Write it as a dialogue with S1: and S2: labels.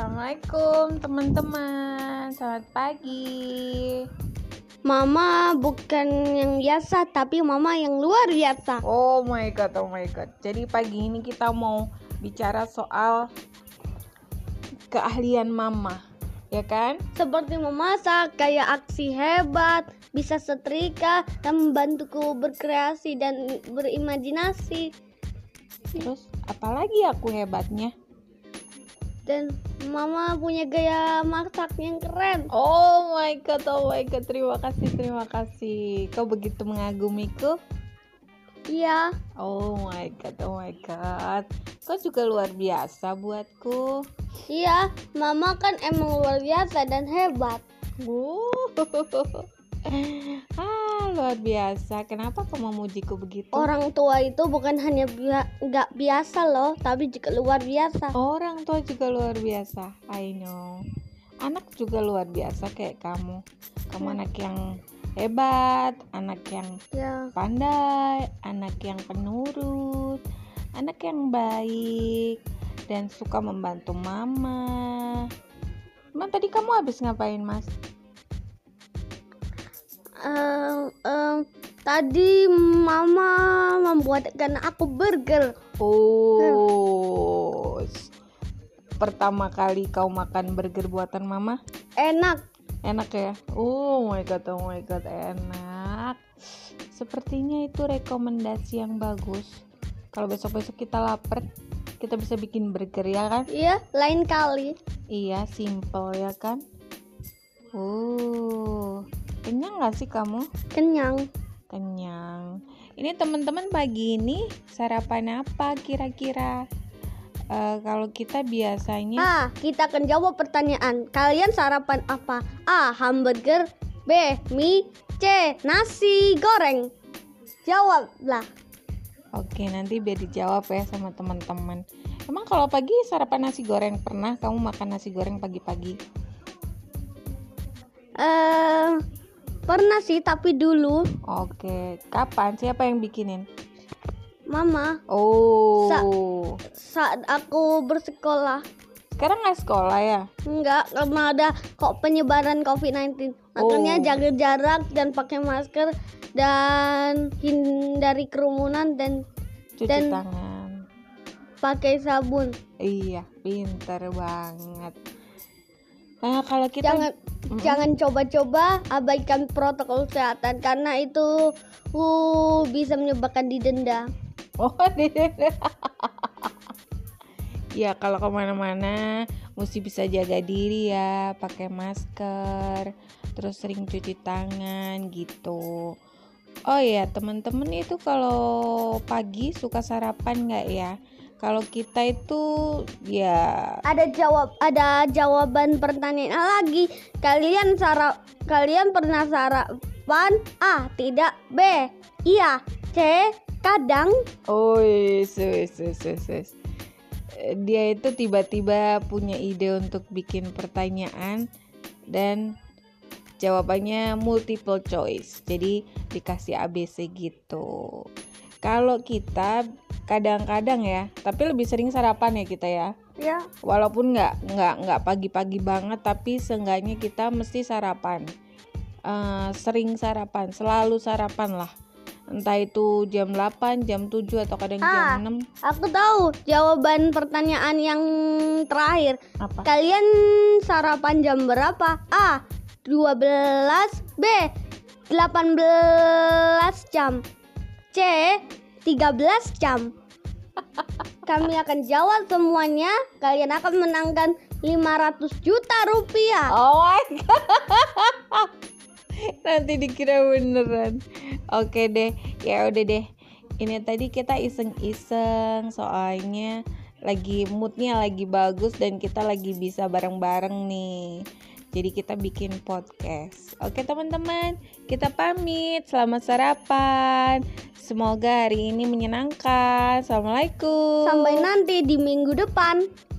S1: Assalamualaikum teman-teman. Selamat pagi.
S2: Mama bukan yang biasa tapi mama yang luar biasa.
S1: Oh my god, oh my god. Jadi pagi ini kita mau bicara soal keahlian mama Ya kan?
S2: Seperti memasak, kayak aksi hebat, bisa setrika dan membantuku berkreasi dan berimajinasi.
S1: Terus apalagi aku hebatnya?
S2: Dan mama punya gaya masak yang keren.
S1: Oh my god, oh my god. Terima kasih, terima kasih. Kau begitu mengagumiku?
S2: Iya,
S1: Oh my god, oh my god. Kau juga luar biasa buatku.
S2: Iya mama kan emang luar biasa dan hebat.
S1: Wuh. luar biasa. Kenapa kau memujiku begitu?
S2: Orang tua itu bukan hanya nggak biasa loh, tapi juga luar biasa
S1: Orang tua juga luar biasa. I know. Anak juga luar biasa kayak kamu. Kamu anak yang hebat, anak yang
S2: Ya,
S1: pandai, anak yang penurut, anak yang baik dan suka membantu mama. Emang tadi kamu habis ngapain, Mas?
S2: Em, em, tadi mama membuatkan aku burger.
S1: Oh, pertama kali kau makan burger buatan mama,
S2: Enak.
S1: enak ya? Oh my god, oh my god, enak. Sepertinya itu rekomendasi yang bagus. Kalau besok-besok kita lapar, kita bisa bikin burger ya kan?
S2: Iya, lain kali.
S1: Iya, simple ya kan? Oh, kenyang gak sih kamu?
S2: Kenyang.
S1: Kenyang. Ini teman-teman pagi ini sarapan apa kira-kira? Eh, kalau kita biasanya
S2: Ah, kita akan jawab pertanyaan. Kalian sarapan apa? A. Hamburger. B. Mie. C. Nasi goreng. Jawablah.
S1: Oke, nanti biar dijawab ya sama teman-teman. Emang kalau pagi sarapan nasi goreng pernah kamu makan nasi goreng pagi-pagi?
S2: Eh, pernah sih, tapi dulu
S1: Oke, kapan? Siapa yang bikinin?
S2: mama
S1: Oh,
S2: saat aku bersekolah
S1: sekarang nggak sekolah ya?
S2: Enggak, karena ada kok penyebaran COVID-19. Makanya
S1: Oh.
S2: jaga jarak dan pakai masker dan hindari kerumunan dan
S1: Cuci
S2: Dan-
S1: tangan.
S2: pakai sabun.
S1: Iya, pinter banget. Nah, kalau kita
S2: Jangan
S1: Mm-mm.
S2: jangan coba-coba abaikan protokol kesehatan karena itu uh, bisa menyebabkan didenda.
S1: Oh, ya kalau ke mana-mana mesti bisa jaga diri ya, pakai masker, terus sering cuci tangan gitu. Oh ya teman-teman itu kalau pagi suka sarapan nggak ya? Kalau kita itu ya
S2: Ada jawab ada jawaban pertanyaan lagi. Kalian sarap kalian pernah sarapan? A. Tidak. B. Iya. C. Kadang.
S1: Oh, yes, yes, yes, yes, yes. Dia itu tiba-tiba punya ide untuk bikin pertanyaan dan jawabannya multiple choice. Jadi dikasih ABC gitu. Kalau kita kadang-kadang ya, tapi lebih sering sarapan ya kita ya.
S2: Ya.
S1: Walaupun nggak nggak nggak pagi-pagi banget, tapi seenggaknya kita mesti sarapan. Eh, sering sarapan, selalu sarapan lah. Entah itu jam 8, jam 7 atau kadang
S2: Ah.
S1: jam 6
S2: Aku tahu jawaban pertanyaan yang terakhir.
S1: apa?
S2: Kalian sarapan jam berapa? A. 12 B. 18 jam C. 13 jam Kami akan jawab semuanya Kalian akan menangkan 500 juta rupiah
S1: Oh my god. Nanti dikira beneran. Oke deh, ya udah deh. Ini tadi kita iseng-iseng soalnya lagi moodnya lagi bagus dan kita lagi bisa bareng-bareng nih. Jadi kita bikin podcast. Oke teman-teman, kita pamit. Selamat sarapan. Semoga hari ini menyenangkan. Assalamualaikum.
S2: Sampai nanti di minggu depan